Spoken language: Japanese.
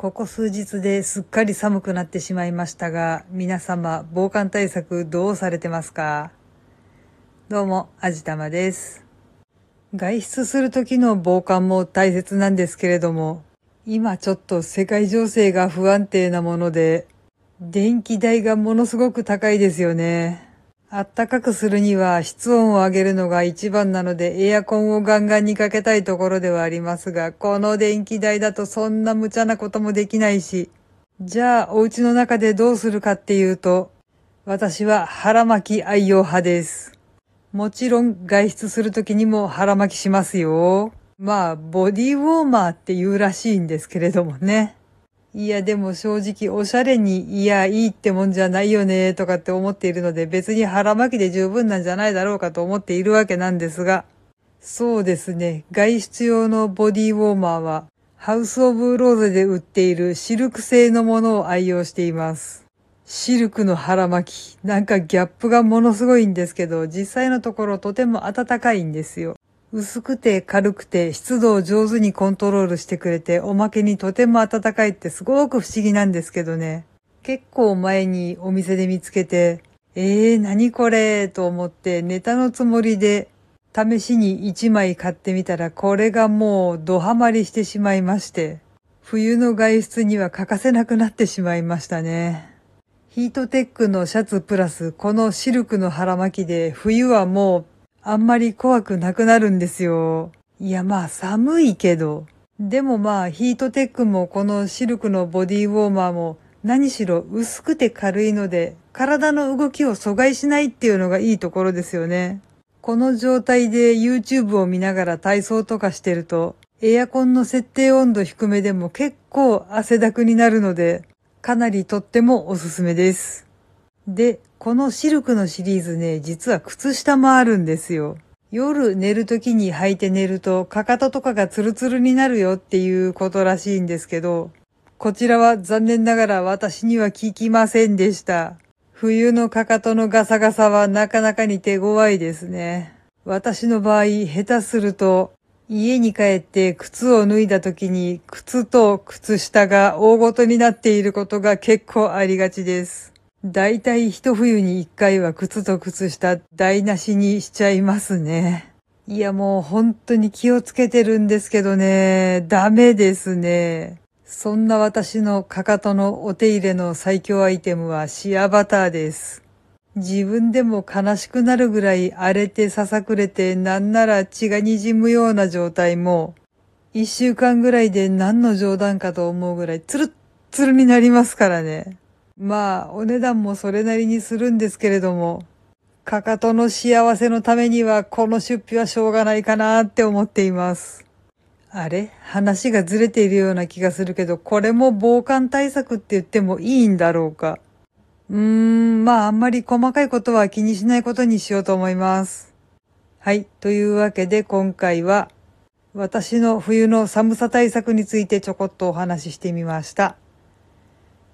ここ数日ですっかり寒くなってしまいましたが、皆様防寒対策どうされてますか？どうも、あじたまです。外出する時の防寒も大切なんですけれども、今ちょっと世界情勢が不安定なもので、電気代がものすごく高いですよね。あったかくするには室温を上げるのが一番なのでエアコンをガンガンにかけたいところではありますが、この電気代だとそんな無茶なこともできないし、じゃあお家の中でどうするかっていうと、私は腹巻き愛用派です。もちろん外出するときにも腹巻きしますよ。まあ、ボディウォーマーって言うらしいんですけれどもね。いや、でも正直おしゃれに、いや、いいってもんじゃないよね、とかって思っているので、別に腹巻きで十分なんじゃないだろうかと思っているわけなんですが、そうですね、外出用のボディウォーマーは、ハウスオブローゼで売っているシルク製のものを愛用しています。シルクの腹巻き。なんかギャップがものすごいんですけど、実際のところとても暖かいんですよ。薄くて軽くて湿度を上手にコントロールしてくれて、おまけにとても暖かいってすごく不思議なんですけどね。結構前にお店で見つけて、えー、何これと思ってネタのつもりで試しに1枚買ってみたらこれがもうドハマりしてしまいまして、冬の外出には欠かせなくなってしまいましたね。ヒートテックのシャツプラスこのシルクの腹巻きで冬はもうあんまり怖くなくなるんですよ。いやまあ寒いけど。でもまあヒートテックもこのシルクのボディウォーマーも何しろ薄くて軽いので体の動きを阻害しないっていうのがいいところですよね。この状態で YouTube を見ながら体操とかしてるとエアコンの設定温度低めでも結構汗だくになるのでかなりとってもおすすめです。で、このシルクのシリーズね、実は靴下もあるんですよ。夜寝る時に履いて寝ると、かかととかがツルツルになるよっていうことらしいんですけど、こちらは残念ながら私には効きませんでした。冬のかかとのガサガサはなかなかに手強いですね。私の場合、下手すると、家に帰って靴を脱いだ時に靴と靴下が大ごとになっていることが結構ありがちです。だいたい一冬に一回は靴と靴下台無しにしちゃいますね。いやもう本当に気をつけてるんですけどね、ダメですね。そんな私のかかとのお手入れの最強アイテムはシアバターです。自分でも悲しくなるぐらい荒れてささくれてなんなら血が滲むような状態も、一週間ぐらいで何の冗談かと思うぐらいツルッツルになりますからね。まあ、お値段もそれなりにするんですけれども、かかとの幸せのためにはこの出費はしょうがないかなって思っています。あれ？話がずれているような気がするけど、これも防寒対策って言ってもいいんだろうか？うーん、まああんまり細かいことは気にしないことにしようと思います。はい。というわけで今回は私の冬の寒さ対策についてちょこっとお話ししてみました。